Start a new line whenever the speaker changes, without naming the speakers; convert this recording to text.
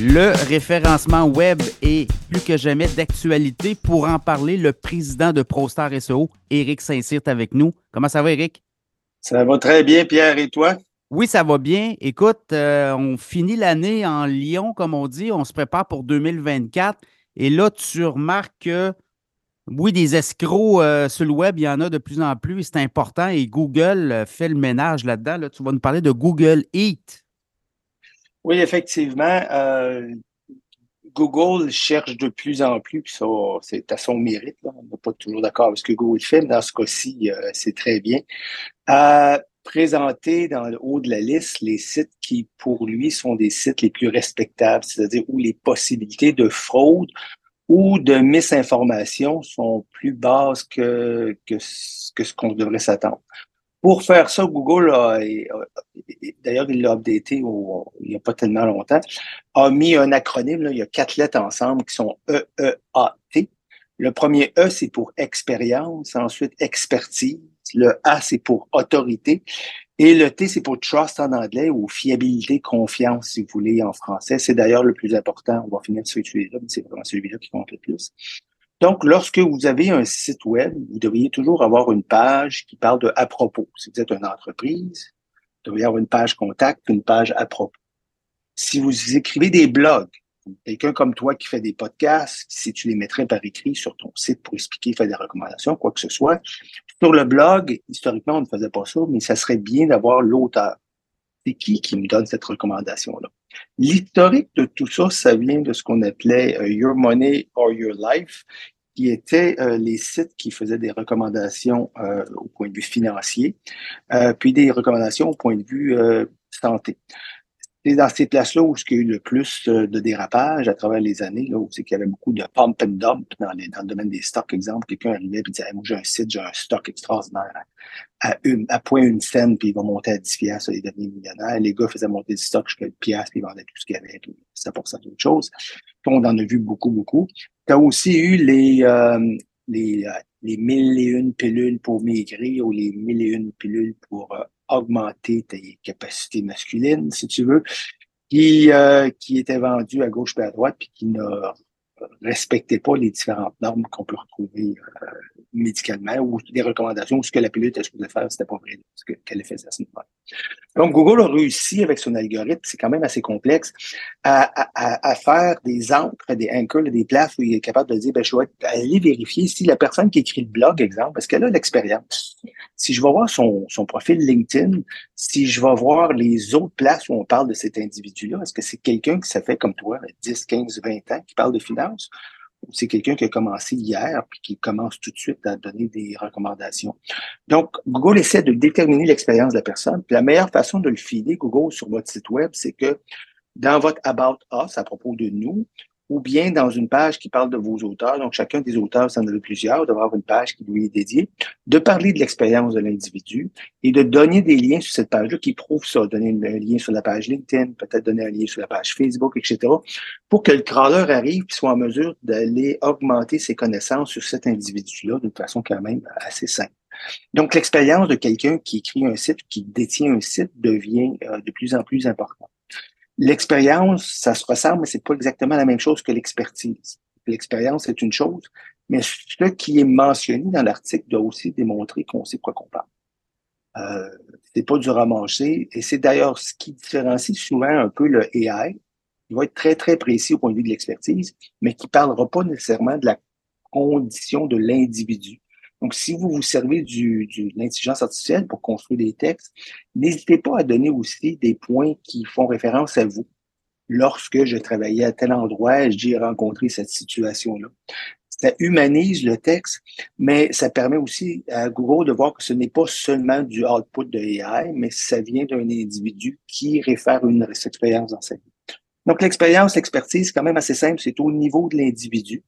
Le référencement web est plus que jamais d'actualité. Pour en parler, le président de ProStar SEO, Éric Saint-Cyr, est avec nous. Comment ça va, Éric?
Ça va très bien, Pierre, et toi?
Oui, ça va bien. Écoute, euh, on finit l'année en Lyon, comme on dit. On se prépare pour 2024. Et là, tu remarques que, oui, des escrocs euh, sur le web, il y en a de plus en plus. C'est important. Et Google euh, fait le ménage là-dedans. Là, tu vas nous parler de Google Eat.
Oui, effectivement. Google cherche de plus en plus, puis ça, c'est à son mérite. On n'est pas toujours d'accord avec ce que Google fait, mais dans ce cas-ci, c'est très bien. À présenter dans le haut de la liste les sites qui, pour lui, sont des sites les plus respectables, c'est-à-dire où les possibilités de fraude ou de misinformation sont plus basses que ce qu'on devrait s'attendre. Pour faire ça, Google a, d'ailleurs, il l'a updaté il n'y a pas tellement longtemps, a mis un acronyme, là, il y a quatre lettres ensemble qui sont E-E-A-T. Le premier E, c'est pour expérience, ensuite expertise, le A, c'est pour autorité. Et le T, c'est pour trust en anglais ou fiabilité, confiance, si vous voulez, en français. C'est d'ailleurs le plus important. On va finir sur celui-là, mais c'est vraiment celui-là qui compte le plus. Donc, lorsque vous avez un site web, vous devriez toujours avoir une page qui parle de à propos. Si vous êtes une entreprise, vous devriez avoir une page contact, une page à propos. Si vous écrivez des blogs, quelqu'un comme toi qui fait des podcasts, si tu les mettrais par écrit sur ton site pour expliquer, faire des recommandations, quoi que ce soit, sur le blog, historiquement, on ne faisait pas ça, mais ça serait bien d'avoir l'auteur. C'est qui qui me donne cette recommandation-là? L'historique de tout ça, ça vient de ce qu'on appelait euh, Your Money or Your Life, qui étaient euh, les sites qui faisaient des recommandations euh, au point de vue financier, puis des recommandations au point de vue santé dans ces places-là où il y a eu le plus euh, de dérapage à travers les années, là, où c'est qu'il y avait beaucoup de pump and dump dans, dans le domaine des stocks, exemple. Quelqu'un arrivait et disait Moi, j'ai un site, j'ai un stock extraordinaire à, à point une scène, puis il va monter à 10 piastres, il devient millionnaire. Les gars faisaient monter du stock jusqu'à 1 piastres, puis ils vendaient tout ce qu'il y avait, puis ça pour ça d'autres choses. on en a vu beaucoup, beaucoup. Tu as aussi eu les, euh, les, euh, les mille et une pilules pour maigrir ou les mille et une pilules pour augmenter tes capacités masculines, si tu veux, qui, euh, qui était vendu à gauche et à droite, puis qui ne respectait pas les différentes normes qu'on peut retrouver euh, médicalement ou des recommandations ou ce que la pilule était supposée faire, c'était pas vrai ce qu'elle faisait à ce niveau Donc, Google a réussi avec son algorithme, c'est quand même assez complexe, à, faire des encres, des anchors, des places où il est capable de dire, ben, je vais aller vérifier si la personne qui écrit le blog, exemple, parce qu'elle a l'expérience? Si je vais voir son, profil LinkedIn, si je vais voir les autres places où on parle de cet individu-là, est-ce que c'est quelqu'un qui ça fait comme toi, 10, 15, 20 ans, qui parle de finance? C'est quelqu'un qui a commencé hier puis qui commence tout de suite à donner des recommandations. Donc, Google essaie de déterminer l'expérience de la personne. La meilleure façon de le filer, Google, sur votre site web, c'est que dans votre About Us, à propos de nous, ou bien dans une page qui parle de vos auteurs. Donc, chacun des auteurs, ça en a plusieurs, d'avoir avoir une page qui lui est dédiée, de parler de l'expérience de l'individu et de donner des liens sur cette page-là qui prouvent ça. Donner un lien sur la page LinkedIn, peut-être donner un lien sur la page Facebook, etc., pour que le crawler arrive et soit en mesure d'aller augmenter ses connaissances sur cet individu-là d'une façon quand même assez simple. Donc, l'expérience de quelqu'un qui écrit un site, qui détient un site, devient euh, de plus en plus importante. L'expérience, ça se ressemble, mais c'est pas exactement la même chose que l'expertise. L'expérience, c'est une chose, mais ce qui est mentionné dans l'article doit aussi démontrer qu'on sait quoi qu'on parle. Euh, c'est pas du ramanché, et c'est d'ailleurs ce qui différencie souvent un peu le AI. Il va être très, très précis au point de vue de l'expertise, mais qui parlera pas nécessairement de la condition de l'individu. Donc, si vous vous servez du, de l'intelligence artificielle pour construire des textes, n'hésitez pas à donner aussi des points qui font référence à vous. Lorsque je travaillais à tel endroit, j'ai rencontré cette situation-là. Ça humanise le texte, mais ça permet aussi à Google de voir que ce n'est pas seulement du output de AI, mais ça vient d'un individu qui réfère une expérience dans sa vie. Donc, l'expérience, l'expertise, c'est quand même assez simple. C'est au niveau de l'individu.